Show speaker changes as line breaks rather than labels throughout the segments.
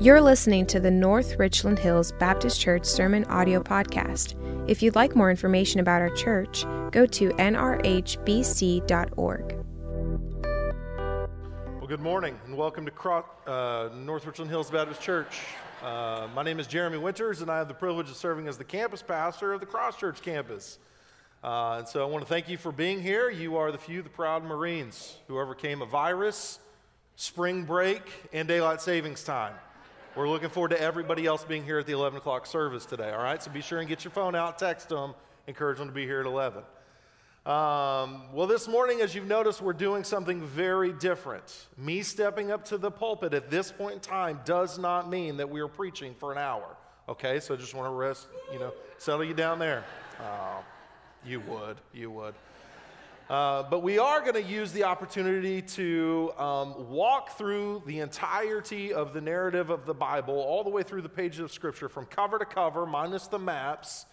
You're listening to the North Richland Hills Baptist Church Sermon Audio Podcast. If you'd like more information about our church, go to nrhbc.org.
Well, good morning and welcome to Cro- uh, North Richland Hills Baptist Church. Uh, my name is Jeremy Winters, and I have the privilege of serving as the campus pastor of the Cross Church campus. Uh, and so I want to thank you for being here. You are the few, the proud Marines who overcame a virus, spring break, and daylight savings time. We're looking forward to everybody else being here at the 11 o'clock service today, all right? So be sure and get your phone out, text them, encourage them to be here at 11. Um, well, this morning, as you've noticed, we're doing something very different. Me stepping up to the pulpit at this point in time does not mean that we are preaching for an hour, okay? So I just want to rest, you know, settle you down there. Uh, you would, you would. Uh, but we are going to use the opportunity to um, walk through the entirety of the narrative of the Bible, all the way through the pages of Scripture, from cover to cover, minus the maps,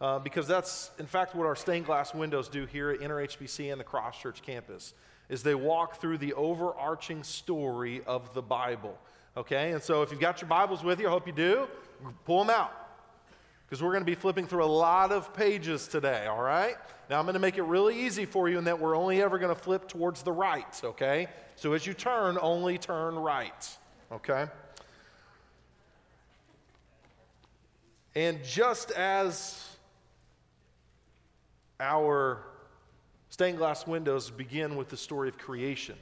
uh, because that's, in fact, what our stained glass windows do here at NRHBC and the Cross Church campus, is they walk through the overarching story of the Bible. Okay, and so if you've got your Bibles with you, I hope you do, pull them out because we're going to be flipping through a lot of pages today, all right? Now, I'm going to make it really easy for you in that we're only ever going to flip towards the right, okay? So as you turn, only turn right, okay? And just as our stained glass windows begin with the story of creation,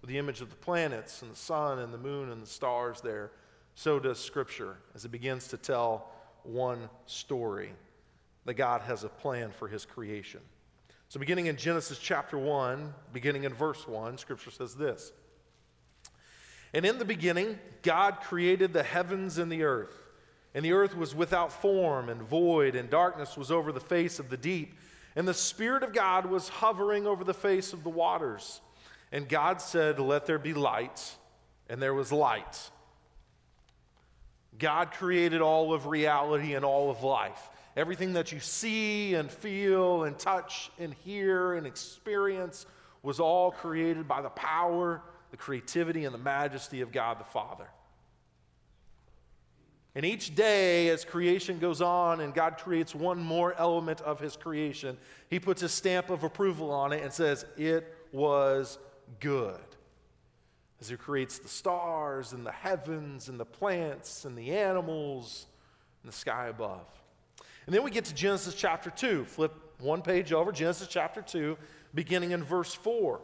with the image of the planets and the sun and the moon and the stars there, so does Scripture as it begins to tell one story that God has a plan for his creation. So, beginning in Genesis chapter 1, beginning in verse 1, scripture says this And in the beginning, God created the heavens and the earth. And the earth was without form and void, and darkness was over the face of the deep. And the Spirit of God was hovering over the face of the waters. And God said, Let there be light. And there was light. God created all of reality and all of life. Everything that you see and feel and touch and hear and experience was all created by the power, the creativity, and the majesty of God the Father. And each day, as creation goes on and God creates one more element of his creation, he puts a stamp of approval on it and says, It was good as He creates the stars and the heavens and the plants and the animals and the sky above. And then we get to Genesis chapter 2. Flip one page over, Genesis chapter 2, beginning in verse 4,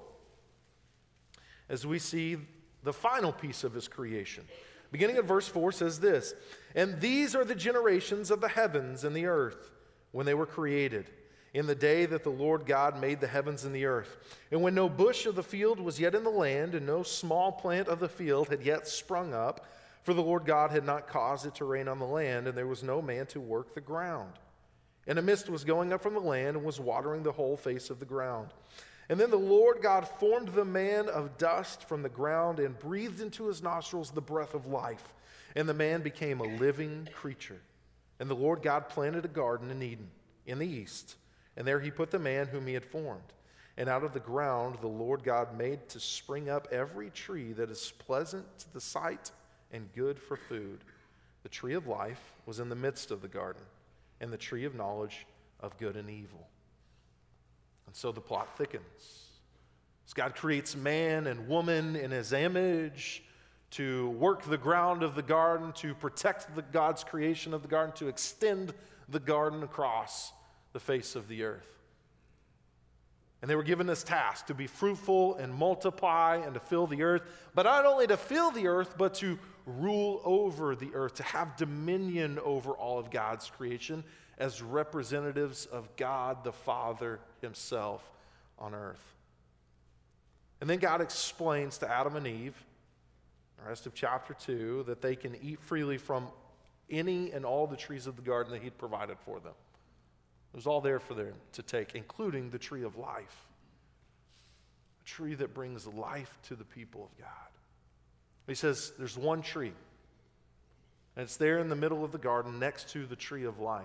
as we see the final piece of His creation. Beginning at verse 4 says this And these are the generations of the heavens and the earth when they were created in the day that the Lord God made the heavens and the earth. And when no bush of the field was yet in the land, and no small plant of the field had yet sprung up, for the Lord God had not caused it to rain on the land, and there was no man to work the ground. And a mist was going up from the land and was watering the whole face of the ground. And then the Lord God formed the man of dust from the ground and breathed into his nostrils the breath of life. And the man became a living creature. And the Lord God planted a garden in Eden in the east and there he put the man whom he had formed. And out of the ground the Lord God made to spring up every tree that is pleasant to the sight and good for food. The tree of life was in the midst of the garden, and the tree of knowledge of good and evil. And so the plot thickens. As God creates man and woman in his image to work the ground of the garden, to protect the God's creation of the garden, to extend the garden across the face of the earth. And they were given this task to be fruitful and multiply and to fill the earth, but not only to fill the earth, but to rule over the earth, to have dominion over all of God's creation as representatives of God the Father Himself on earth. And then God explains to Adam and Eve, the rest of chapter 2, that they can eat freely from any and all the trees of the garden that He'd provided for them. It was all there for them to take, including the tree of life, a tree that brings life to the people of God. He says there's one tree, and it's there in the middle of the garden next to the tree of life.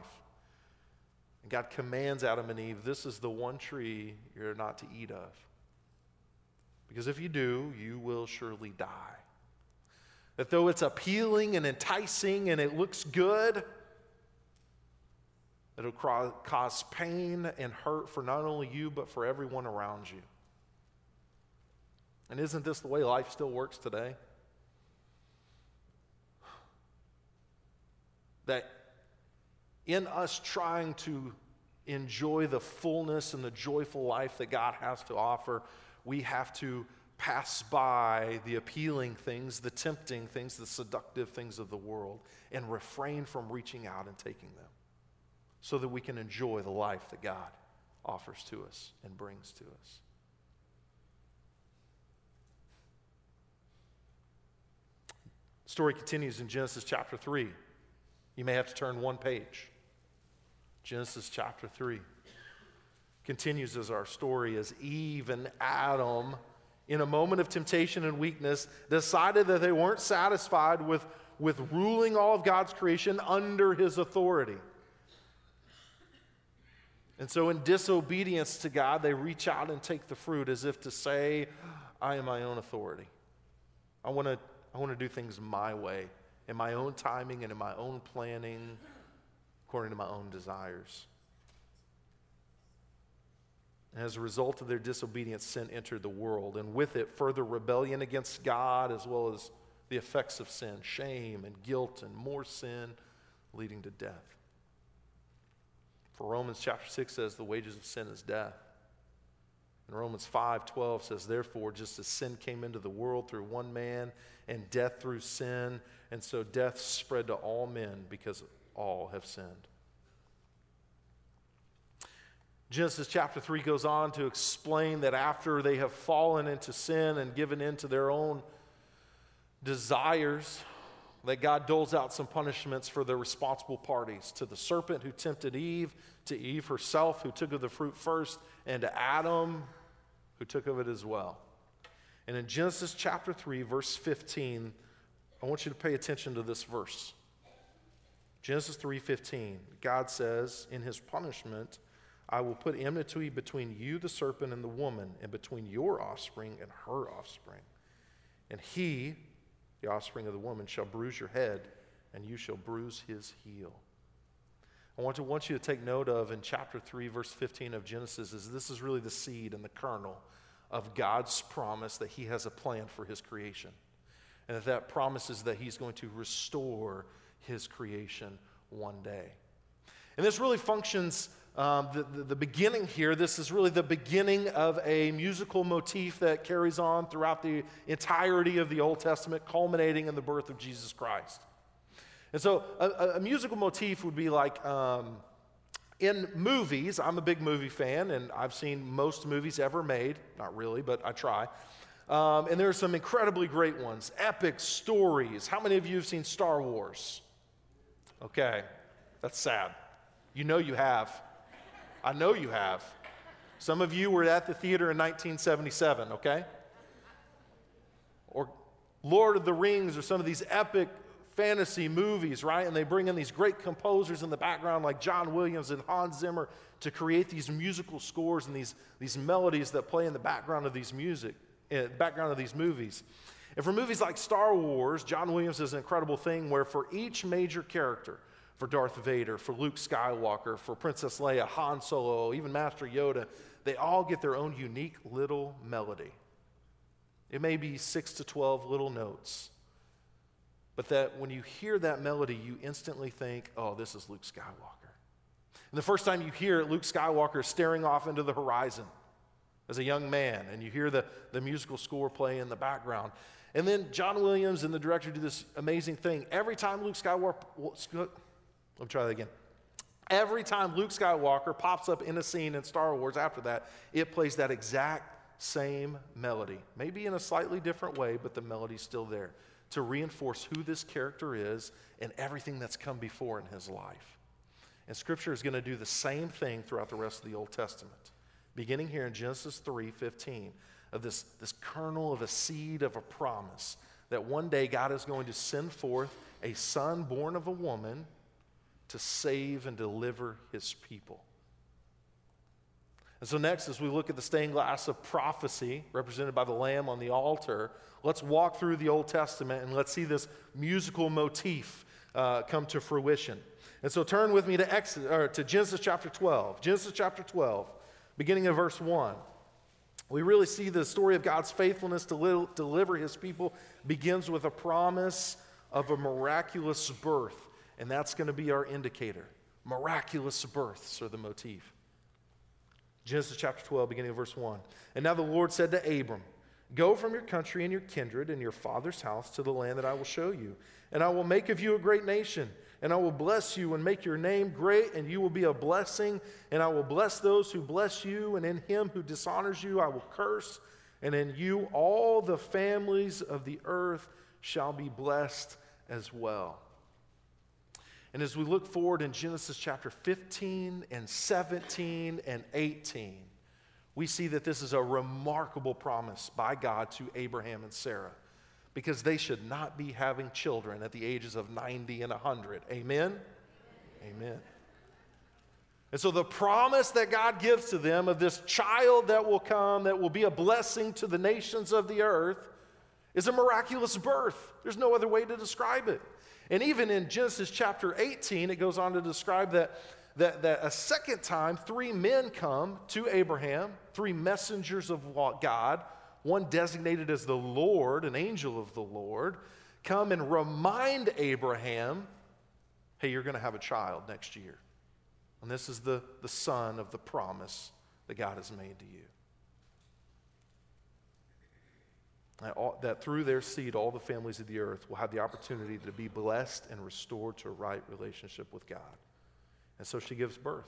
And God commands Adam and Eve this is the one tree you're not to eat of. Because if you do, you will surely die. That though it's appealing and enticing and it looks good, it'll cause pain and hurt for not only you, but for everyone around you. And isn't this the way life still works today? That in us trying to enjoy the fullness and the joyful life that God has to offer, we have to pass by the appealing things, the tempting things, the seductive things of the world, and refrain from reaching out and taking them so that we can enjoy the life that God offers to us and brings to us. story continues in Genesis chapter 3. You may have to turn one page. Genesis chapter 3 continues as our story as Eve and Adam, in a moment of temptation and weakness, decided that they weren't satisfied with, with ruling all of God's creation under his authority. And so, in disobedience to God, they reach out and take the fruit as if to say, I am my own authority. I want to I want to do things my way, in my own timing and in my own planning, according to my own desires. And as a result of their disobedience, sin entered the world, and with it, further rebellion against God, as well as the effects of sin shame and guilt and more sin, leading to death. For Romans chapter 6 says, the wages of sin is death. And Romans 5:12 says, Therefore, just as sin came into the world through one man, and death through sin, and so death spread to all men because all have sinned. Genesis chapter 3 goes on to explain that after they have fallen into sin and given in to their own desires, that God doles out some punishments for the responsible parties to the serpent who tempted Eve, to Eve herself who took of the fruit first, and to Adam who took of it as well. And in Genesis chapter 3, verse 15, I want you to pay attention to this verse. Genesis 3:15. God says, "In his punishment, I will put enmity between you the serpent and the woman, and between your offspring and her offspring. And he, the offspring of the woman, shall bruise your head, and you shall bruise his heel." I want to want you to take note of in chapter 3 verse 15 of Genesis is this is really the seed and the kernel of God's promise that He has a plan for His creation. And that that promises that He's going to restore His creation one day. And this really functions, um, the, the, the beginning here, this is really the beginning of a musical motif that carries on throughout the entirety of the Old Testament, culminating in the birth of Jesus Christ. And so a, a musical motif would be like, um, in movies, I'm a big movie fan, and I've seen most movies ever made. Not really, but I try. Um, and there are some incredibly great ones, epic stories. How many of you have seen Star Wars? Okay, that's sad. You know you have. I know you have. Some of you were at the theater in 1977, okay? Or Lord of the Rings, or some of these epic fantasy movies, right? And they bring in these great composers in the background like John Williams and Hans Zimmer to create these musical scores and these, these melodies that play in the background of these music, uh, background of these movies. And for movies like Star Wars, John Williams does an incredible thing where for each major character, for Darth Vader, for Luke Skywalker, for Princess Leia, Han Solo, even Master Yoda, they all get their own unique little melody. It may be six to 12 little notes but that when you hear that melody, you instantly think, oh, this is Luke Skywalker. And the first time you hear it, Luke Skywalker staring off into the horizon as a young man, and you hear the, the musical score play in the background. And then John Williams and the director do this amazing thing. Every time Luke Skywalker, let me try that again. Every time Luke Skywalker pops up in a scene in Star Wars after that, it plays that exact same melody. Maybe in a slightly different way, but the melody's still there to reinforce who this character is and everything that's come before in his life. And Scripture is going to do the same thing throughout the rest of the Old Testament. Beginning here in Genesis 3 15, of this, this kernel of a seed of a promise that one day God is going to send forth a son born of a woman to save and deliver his people. And so, next, as we look at the stained glass of prophecy represented by the lamb on the altar, let's walk through the Old Testament and let's see this musical motif uh, come to fruition. And so, turn with me to, Exodus, or to Genesis chapter 12. Genesis chapter 12, beginning of verse 1. We really see the story of God's faithfulness to deliver his people begins with a promise of a miraculous birth, and that's going to be our indicator. Miraculous births are the motif. Genesis chapter 12, beginning of verse 1. And now the Lord said to Abram, Go from your country and your kindred and your father's house to the land that I will show you. And I will make of you a great nation, and I will bless you and make your name great, and you will be a blessing. And I will bless those who bless you, and in him who dishonors you I will curse. And in you all the families of the earth shall be blessed as well. And as we look forward in Genesis chapter 15 and 17 and 18, we see that this is a remarkable promise by God to Abraham and Sarah because they should not be having children at the ages of 90 and 100. Amen? Amen. And so, the promise that God gives to them of this child that will come, that will be a blessing to the nations of the earth, is a miraculous birth. There's no other way to describe it. And even in Genesis chapter 18, it goes on to describe that, that, that a second time, three men come to Abraham, three messengers of God, one designated as the Lord, an angel of the Lord, come and remind Abraham, hey, you're going to have a child next year. And this is the, the son of the promise that God has made to you. That, through their seed, all the families of the earth will have the opportunity to be blessed and restored to a right relationship with God. And so she gives birth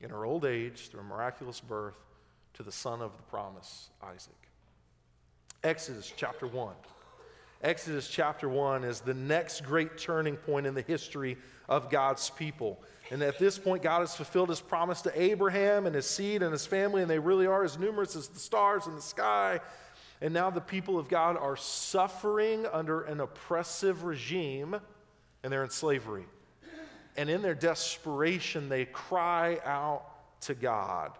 in her old age through a miraculous birth to the son of the promise, Isaac. Exodus chapter 1. Exodus chapter 1 is the next great turning point in the history of God's people. And at this point, God has fulfilled his promise to Abraham and his seed and his family, and they really are as numerous as the stars in the sky. And now the people of God are suffering under an oppressive regime and they're in slavery. And in their desperation, they cry out to God.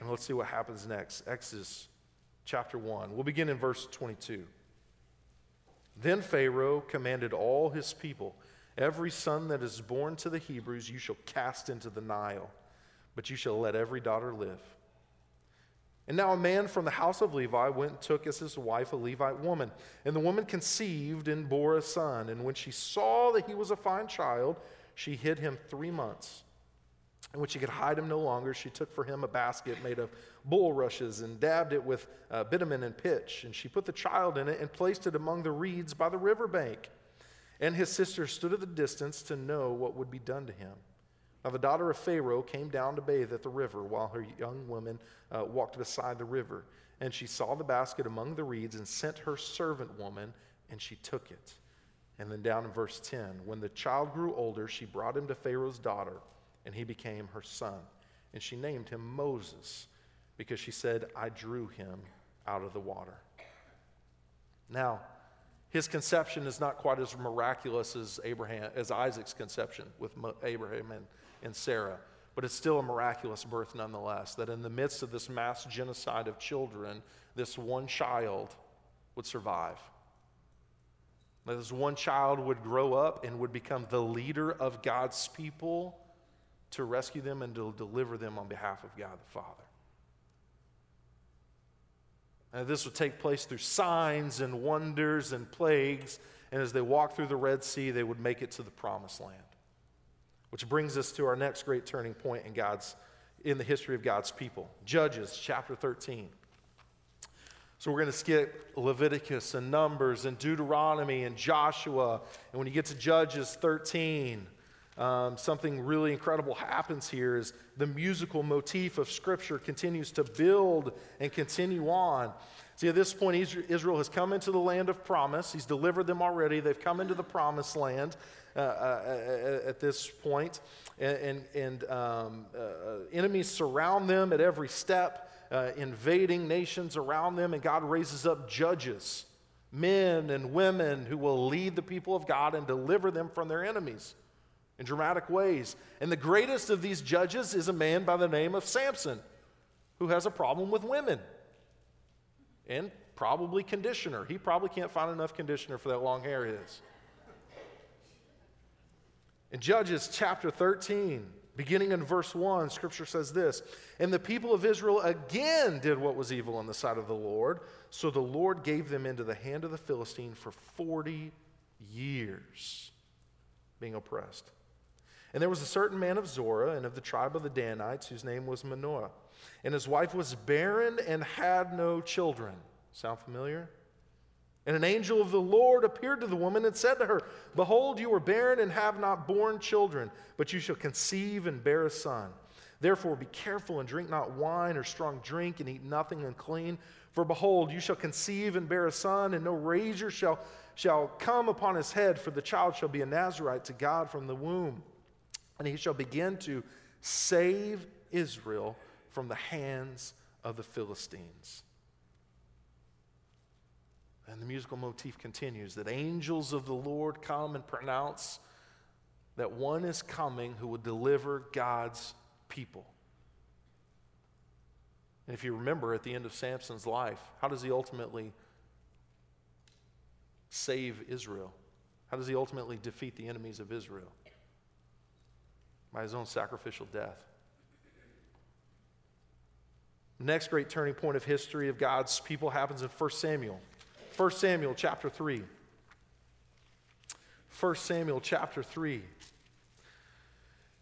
And let's see what happens next. Exodus chapter 1. We'll begin in verse 22. Then Pharaoh commanded all his people Every son that is born to the Hebrews you shall cast into the Nile, but you shall let every daughter live. And now a man from the house of Levi went and took as his wife a Levite woman. And the woman conceived and bore a son. And when she saw that he was a fine child, she hid him three months. And when she could hide him no longer, she took for him a basket made of bulrushes and dabbed it with uh, bitumen and pitch. And she put the child in it and placed it among the reeds by the river bank. And his sister stood at the distance to know what would be done to him. Now, the daughter of Pharaoh came down to bathe at the river while her young woman uh, walked beside the river. And she saw the basket among the reeds and sent her servant woman, and she took it. And then down in verse 10 when the child grew older, she brought him to Pharaoh's daughter, and he became her son. And she named him Moses, because she said, I drew him out of the water. Now, his conception is not quite as miraculous as Abraham as Isaac's conception with Abraham and and Sarah. But it's still a miraculous birth nonetheless, that in the midst of this mass genocide of children, this one child would survive. That this one child would grow up and would become the leader of God's people to rescue them and to deliver them on behalf of God the Father. And this would take place through signs and wonders and plagues. And as they walked through the Red Sea, they would make it to the promised land. Which brings us to our next great turning point in God's in the history of God's people. Judges chapter 13. So we're going to skip Leviticus and Numbers and Deuteronomy and Joshua. And when you get to Judges 13, um, something really incredible happens here is the musical motif of Scripture continues to build and continue on. See, at this point, Israel has come into the land of promise. He's delivered them already. They've come into the promised land. Uh, uh, at this point. And, and, and um, uh, enemies surround them at every step, invading nations around them, and God raises up judges, men and women who will lead the people of God and deliver them from their enemies. in dramatic ways. And the greatest of these judges is a man by the name of Samson, who has a problem with women and probably conditioner. He probably can't find enough conditioner for that long hair of his. In Judges chapter 13, beginning in verse 1, scripture says this And the people of Israel again did what was evil in the sight of the Lord. So the Lord gave them into the hand of the Philistine for 40 years, being oppressed. And there was a certain man of Zorah and of the tribe of the Danites whose name was Manoah. And his wife was barren and had no children. Sound familiar? And an angel of the Lord appeared to the woman and said to her, Behold, you are barren and have not borne children, but you shall conceive and bear a son. Therefore, be careful and drink not wine or strong drink, and eat nothing unclean. For behold, you shall conceive and bear a son, and no razor shall, shall come upon his head, for the child shall be a Nazarite to God from the womb. And he shall begin to save Israel from the hands of the Philistines. And the musical motif continues that angels of the Lord come and pronounce that one is coming who will deliver God's people. And if you remember at the end of Samson's life, how does he ultimately save Israel? How does he ultimately defeat the enemies of Israel? By his own sacrificial death. next great turning point of history of God's people happens in 1 Samuel. 1 Samuel chapter 3. 1 Samuel chapter 3.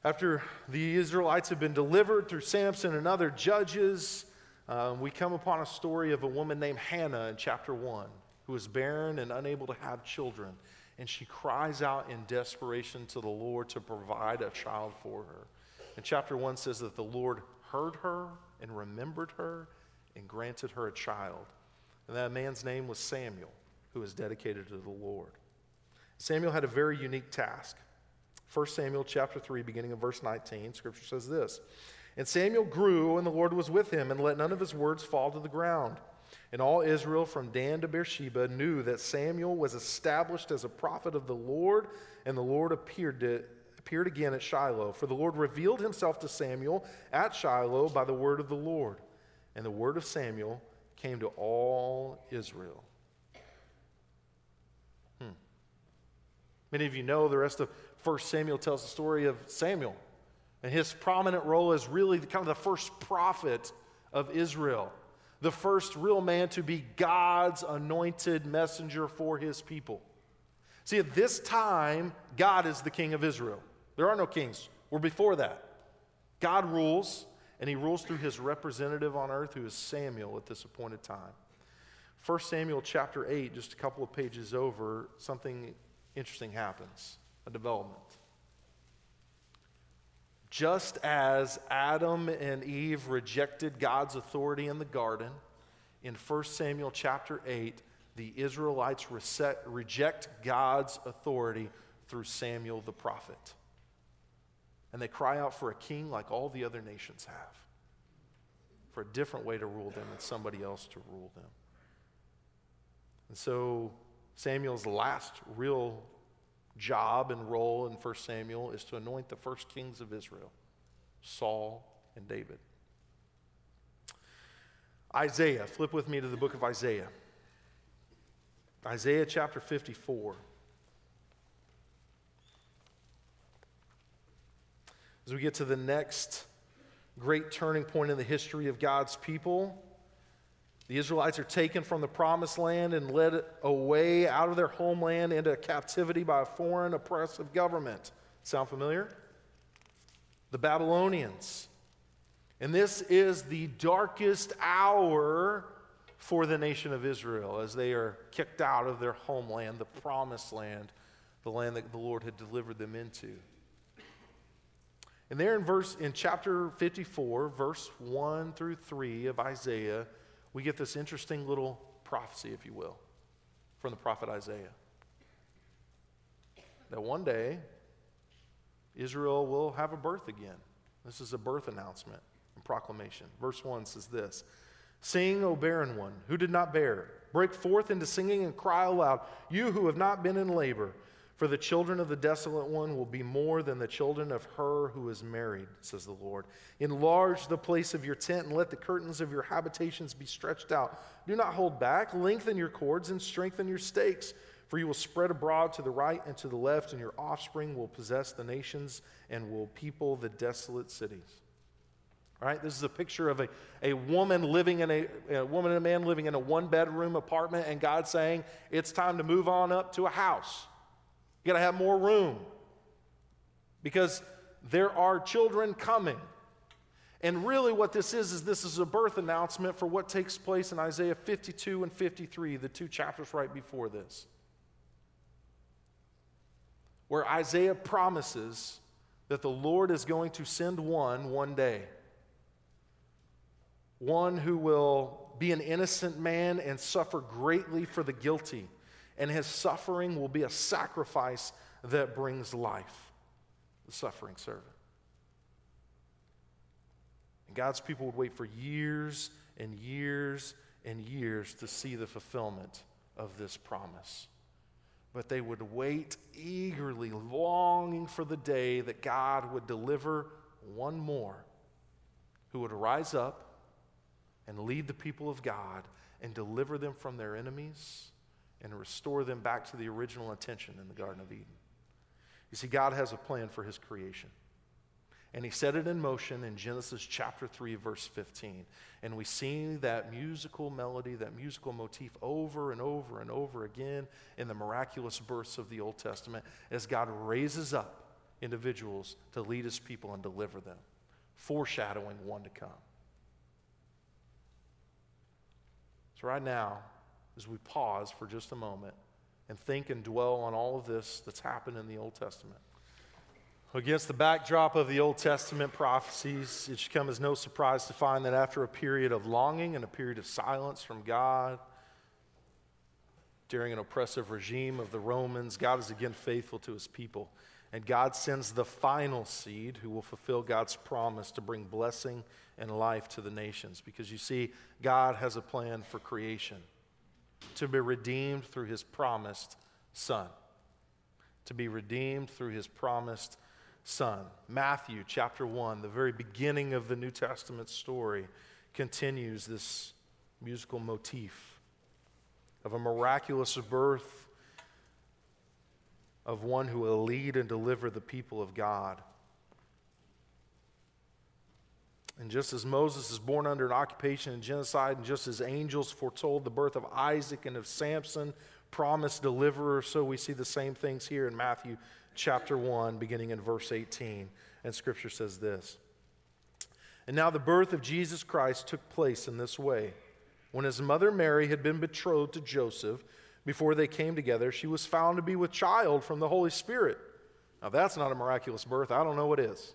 After the Israelites have been delivered through Samson and other judges, uh, we come upon a story of a woman named Hannah in chapter 1 who is barren and unable to have children. And she cries out in desperation to the Lord to provide a child for her. And chapter 1 says that the Lord heard her and remembered her and granted her a child. And that man's name was Samuel, who was dedicated to the Lord. Samuel had a very unique task. 1 Samuel chapter 3, beginning of verse 19, scripture says this And Samuel grew, and the Lord was with him, and let none of his words fall to the ground. And all Israel from Dan to Beersheba knew that Samuel was established as a prophet of the Lord, and the Lord appeared, to, appeared again at Shiloh. For the Lord revealed himself to Samuel at Shiloh by the word of the Lord. And the word of Samuel came to all Israel. Hmm. Many of you know the rest of 1 Samuel tells the story of Samuel and his prominent role as really kind of the first prophet of Israel, the first real man to be God's anointed messenger for his people. See, at this time, God is the king of Israel. There are no kings. We're before that. God rules, and he rules through his representative on earth, who is Samuel at this appointed time. 1 Samuel chapter 8, just a couple of pages over, something interesting happens, a development. Just as Adam and Eve rejected God's authority in the garden, in 1 Samuel chapter 8, the Israelites reject God's authority through Samuel the prophet and they cry out for a king like all the other nations have, for a different way to rule them and somebody else to rule them. And so Samuel's last real job and role in 1 Samuel is to anoint the first kings of Israel Saul and David. Isaiah, flip with me to the book of Isaiah. Isaiah chapter 54. As we get to the next great turning point in the history of God's people, the Israelites are taken from the promised land and led away out of their homeland into captivity by a foreign oppressive government. Sound familiar? The Babylonians. And this is the darkest hour for the nation of Israel as they are kicked out of their homeland, the promised land, the land that the Lord had delivered them into. And there in verse in chapter 54, verse 1 through 3 of Isaiah, we get this interesting little prophecy, if you will, from the prophet Isaiah. That one day Israel will have a birth again. This is a birth announcement and proclamation. Verse 1 says this Sing, O barren one, who did not bear. Break forth into singing and cry aloud, you who have not been in labor. For the children of the desolate one will be more than the children of her who is married, says the Lord. Enlarge the place of your tent and let the curtains of your habitations be stretched out. Do not hold back. Lengthen your cords and strengthen your stakes. For you will spread abroad to the right and to the left, and your offspring will possess the nations and will people the desolate cities. All right, this is a picture of a, a woman living in a, a woman and a man living in a one bedroom apartment, and God saying, It's time to move on up to a house. You got to have more room because there are children coming. And really, what this is, is this is a birth announcement for what takes place in Isaiah 52 and 53, the two chapters right before this, where Isaiah promises that the Lord is going to send one one day. One who will be an innocent man and suffer greatly for the guilty and his suffering will be a sacrifice that brings life. The suffering servant. And God's people would wait for years and years and years to see the fulfillment of this promise. But they would wait eagerly, longing for the day that God would deliver one more who would rise up and lead the people of God and deliver them from their enemies and restore them back to the original intention in the Garden of Eden. You see, God has a plan for his creation. And he set it in motion in Genesis chapter 3, verse 15. And we see that musical melody, that musical motif over and over and over again in the miraculous births of the Old Testament as God raises up individuals to lead his people and deliver them, foreshadowing one to come. So, right now, as we pause for just a moment and think and dwell on all of this that's happened in the Old Testament. Against the backdrop of the Old Testament prophecies, it should come as no surprise to find that after a period of longing and a period of silence from God, during an oppressive regime of the Romans, God is again faithful to his people. And God sends the final seed who will fulfill God's promise to bring blessing and life to the nations. Because you see, God has a plan for creation to be redeemed through his promised Son. To be redeemed through his promised Son. Matthew chapter 1, the very beginning of the New Testament story, continues this musical motif of a miraculous birth of one who will lead and deliver the people of God. And just as Moses is born under an occupation and genocide, and just as angels foretold the birth of Isaac and of Samson, promised deliverer, so we see the same things here in Matthew chapter 1, beginning in verse 18. And scripture says this And now the birth of Jesus Christ took place in this way. When his mother Mary had been betrothed to Joseph, before they came together, she was found to be with child from the Holy Spirit. Now, that's not a miraculous birth. I don't know what is.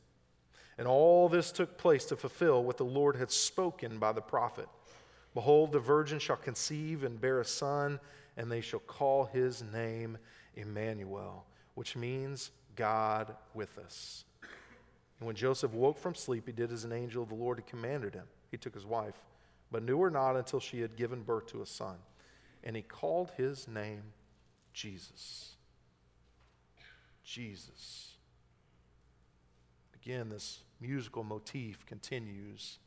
And all this took place to fulfill what the Lord had spoken by the prophet Behold, the virgin shall conceive and bear a son, and they shall call his name Emmanuel, which means God with us. And when Joseph woke from sleep, he did as an angel of the Lord had commanded him. He took his wife, but knew her not until she had given birth to a son. And he called his name Jesus. Jesus. Again, this musical motif continues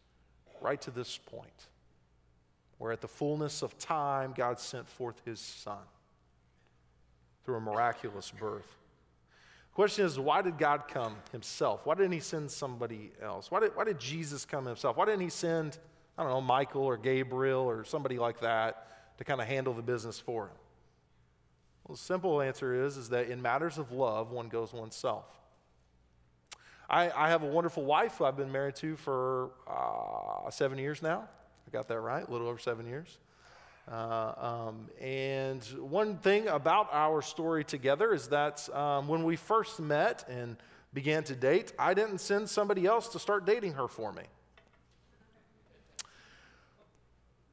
right to this point, where at the fullness of time, God sent forth his son through a miraculous birth. The question is, why did God come himself? Why didn't he send somebody else? Why did, why did Jesus come himself? Why didn't he send, I don't know, Michael or Gabriel or somebody like that to kind of handle the business for him? Well, the simple answer is, is that in matters of love, one goes oneself. I, I have a wonderful wife who I've been married to for uh, seven years now. I got that right, a little over seven years. Uh, um, and one thing about our story together is that um, when we first met and began to date, I didn't send somebody else to start dating her for me.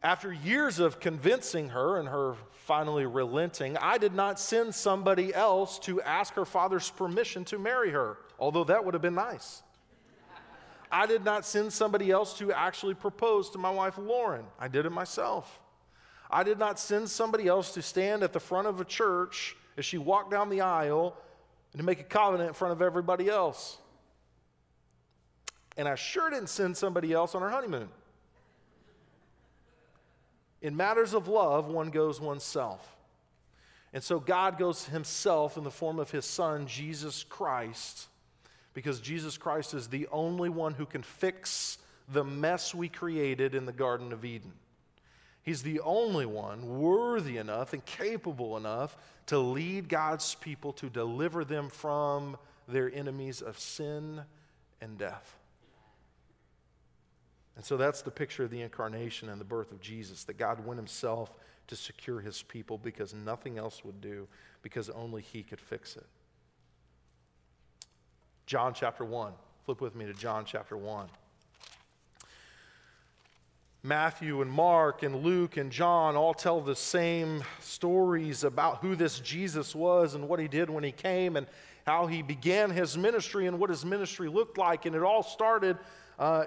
After years of convincing her and her finally relenting, I did not send somebody else to ask her father's permission to marry her, although that would have been nice. I did not send somebody else to actually propose to my wife Lauren. I did it myself. I did not send somebody else to stand at the front of a church as she walked down the aisle and to make a covenant in front of everybody else. And I sure didn't send somebody else on her honeymoon. In matters of love, one goes oneself. And so God goes himself in the form of his son, Jesus Christ, because Jesus Christ is the only one who can fix the mess we created in the Garden of Eden. He's the only one worthy enough and capable enough to lead God's people to deliver them from their enemies of sin and death. And so that's the picture of the incarnation and the birth of Jesus that God went himself to secure his people because nothing else would do, because only he could fix it. John chapter 1. Flip with me to John chapter 1. Matthew and Mark and Luke and John all tell the same stories about who this Jesus was and what he did when he came and how he began his ministry and what his ministry looked like. And it all started uh,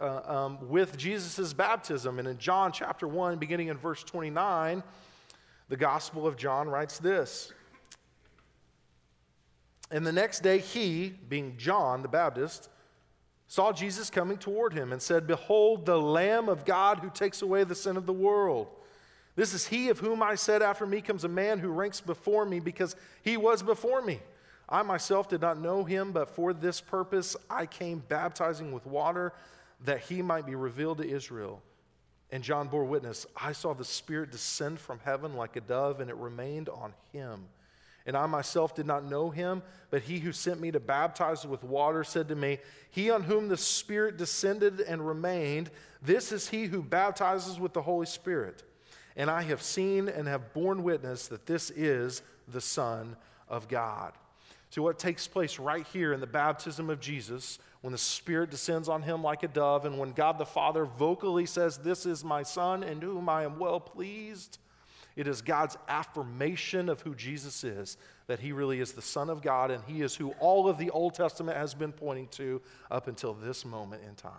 uh, um, with Jesus' baptism. And in John chapter 1, beginning in verse 29, the Gospel of John writes this. And the next day, he, being John the Baptist, saw Jesus coming toward him and said, Behold, the Lamb of God who takes away the sin of the world. This is he of whom I said, After me comes a man who ranks before me because he was before me. I myself did not know him, but for this purpose I came baptizing with water that he might be revealed to Israel. And John bore witness I saw the Spirit descend from heaven like a dove, and it remained on him. And I myself did not know him, but he who sent me to baptize with water said to me, He on whom the Spirit descended and remained, this is he who baptizes with the Holy Spirit. And I have seen and have borne witness that this is the Son of God. See what takes place right here in the baptism of Jesus when the Spirit descends on him like a dove, and when God the Father vocally says, This is my Son in whom I am well pleased it is God's affirmation of who Jesus is, that he really is the Son of God and he is who all of the Old Testament has been pointing to up until this moment in time.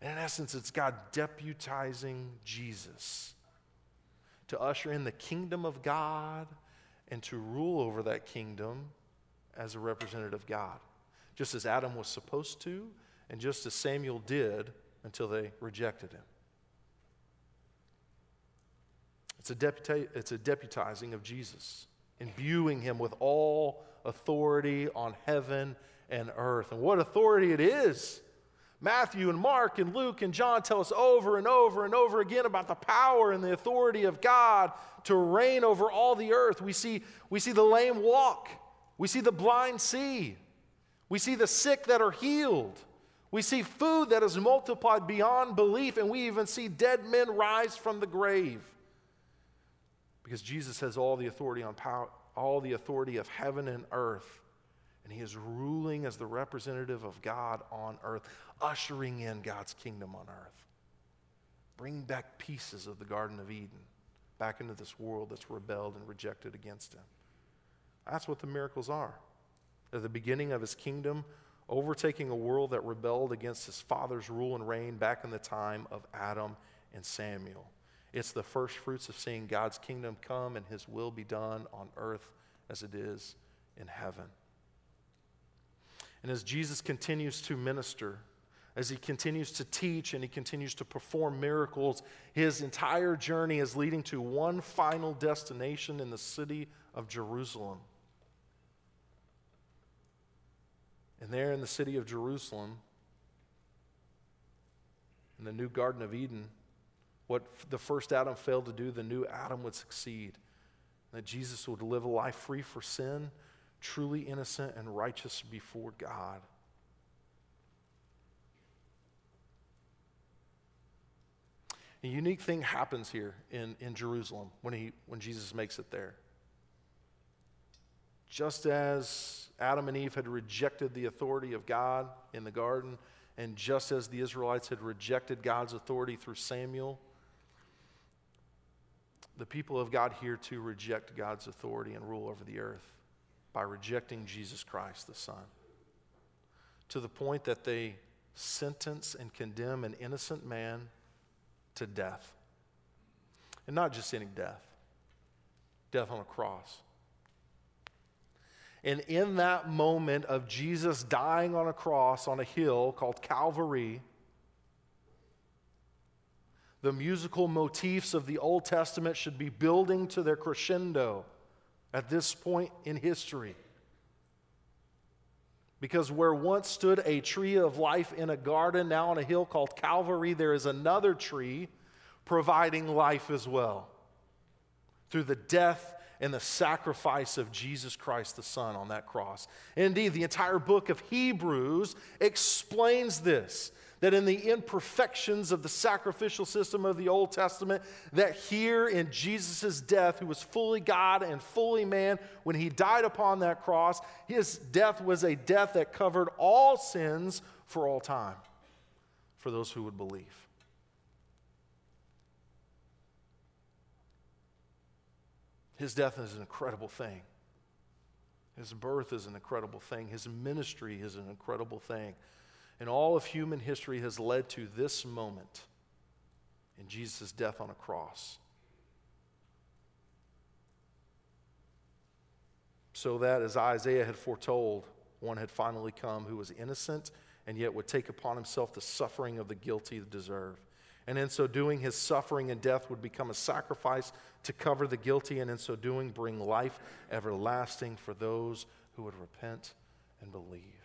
And in essence, it's God deputizing Jesus to usher in the kingdom of God and to rule over that kingdom as a representative of God, just as Adam was supposed to, and just as Samuel did until they rejected him. It's a, deputa- it's a deputizing of Jesus, imbuing him with all authority on heaven and earth. And what authority it is! Matthew and Mark and Luke and John tell us over and over and over again about the power and the authority of God to reign over all the earth. We see, we see the lame walk, we see the blind see, we see the sick that are healed. We see food that is multiplied beyond belief, and we even see dead men rise from the grave. Because Jesus has all the authority on power, all the authority of heaven and earth. And he is ruling as the representative of God on earth, ushering in God's kingdom on earth. Bring back pieces of the Garden of Eden back into this world that's rebelled and rejected against him. That's what the miracles are. At the beginning of his kingdom, overtaking a world that rebelled against his father's rule and reign back in the time of Adam and Samuel. It's the first fruits of seeing God's kingdom come and his will be done on earth as it is in heaven. And as Jesus continues to minister, as he continues to teach and he continues to perform miracles, his entire journey is leading to one final destination in the city of Jerusalem. And there in the city of Jerusalem, in the new Garden of Eden, what the first Adam failed to do, the new Adam would succeed. That Jesus would live a life free for sin, truly innocent and righteous before God. A unique thing happens here in, in Jerusalem when, he, when Jesus makes it there. Just as Adam and Eve had rejected the authority of God in the garden, and just as the Israelites had rejected God's authority through Samuel, the people of God here too reject God's authority and rule over the earth by rejecting Jesus Christ, the Son, to the point that they sentence and condemn an innocent man to death. And not just any death, death on a cross. And in that moment of Jesus dying on a cross on a hill called Calvary, the musical motifs of the Old Testament should be building to their crescendo at this point in history. Because where once stood a tree of life in a garden, now on a hill called Calvary, there is another tree providing life as well through the death and the sacrifice of Jesus Christ the Son on that cross. Indeed, the entire book of Hebrews explains this that in the imperfections of the sacrificial system of the Old Testament, that here in Jesus' death, who was fully God and fully man, when he died upon that cross, his death was a death that covered all sins for all time for those who would believe. His death is an incredible thing. His birth is an incredible thing. His ministry is an incredible thing. And all of human history has led to this moment in Jesus' death on a cross. So that, as Isaiah had foretold, one had finally come who was innocent and yet would take upon himself the suffering of the guilty that deserve. And in so doing, his suffering and death would become a sacrifice to cover the guilty, and in so doing, bring life everlasting for those who would repent and believe.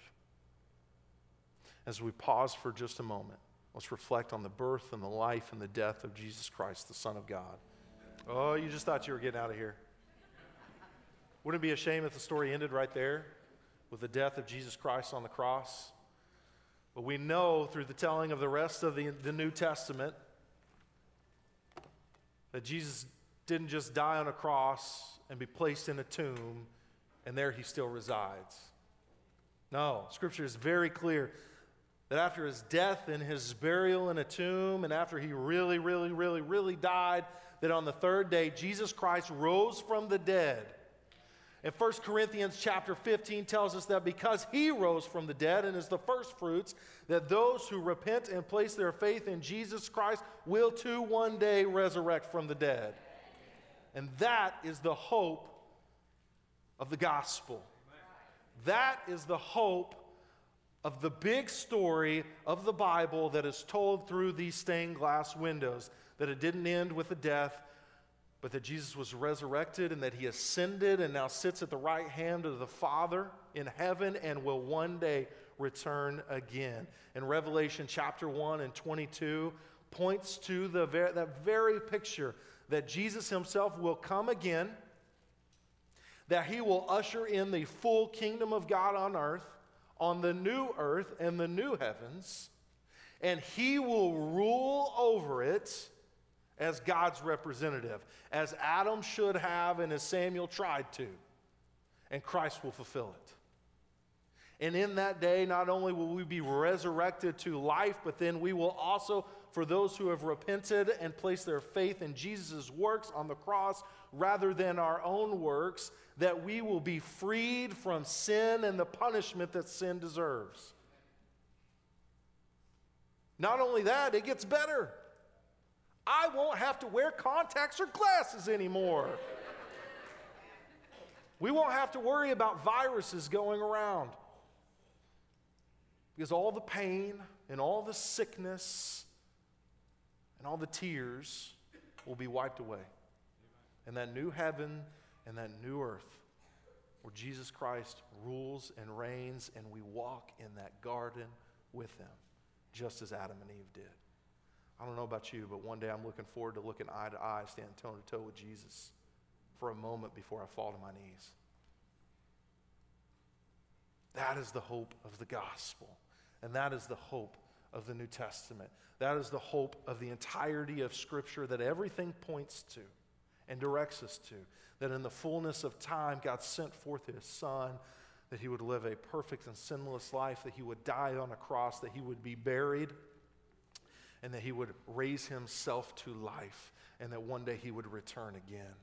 As we pause for just a moment, let's reflect on the birth and the life and the death of Jesus Christ, the Son of God. Oh, you just thought you were getting out of here. Wouldn't it be a shame if the story ended right there with the death of Jesus Christ on the cross? But we know through the telling of the rest of the, the New Testament that Jesus didn't just die on a cross and be placed in a tomb and there he still resides. No, Scripture is very clear that after his death and his burial in a tomb, and after he really, really, really, really died, that on the third day, Jesus Christ rose from the dead and 1 Corinthians chapter 15 tells us that because he rose from the dead and is the first fruits, that those who repent and place their faith in Jesus Christ will too one day resurrect from the dead. And that is the hope of the gospel. That is the hope of the big story of the Bible that is told through these stained glass windows. That it didn't end with the death, but that Jesus was resurrected and that he ascended and now sits at the right hand of the Father in heaven and will one day return again. And Revelation chapter 1 and 22 points to the ver- that very picture that Jesus himself will come again, that he will usher in the full kingdom of God on earth, on the new earth and the new heavens, and he will rule over it as God's representative, as Adam should have and as Samuel tried to. And Christ will fulfill it. And in that day, not only will we be resurrected to life, but then we will also, for those who have repented and placed their faith in Jesus' works on the cross rather than our own works, that we will be freed from sin and the punishment that sin deserves. Not only that, it gets better. I won't have to wear contacts or glasses anymore. We won't have to worry about viruses going around. Because all the pain and all the sickness and all the tears will be wiped away. And that new heaven and that new earth where Jesus Christ rules and reigns and we walk in that garden with him, just as Adam and Eve did. I don't know about you, but one day I'm looking forward to looking eye to eye, standing toe to toe with Jesus for a moment before I fall to my knees. That is the hope of the gospel. And that is the hope of the New Testament. That is the hope of the entirety of Scripture that everything points to and directs us to. That in the fullness of time, God sent forth His Son, that He would live a perfect and sinless life, that He would die on a cross, that He would be buried, and that He would raise Himself to life, and that one day He would return again,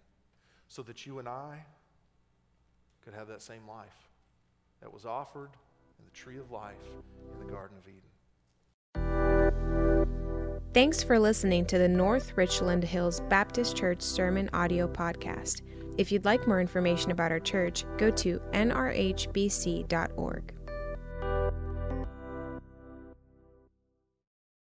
so that you and I could have that same life that was offered in the tree of life in the Garden of Eden.
Thanks for listening to the North Richland Hills Baptist Church Sermon Audio Podcast. If you'd like more information about our church, go to nrhbc.org.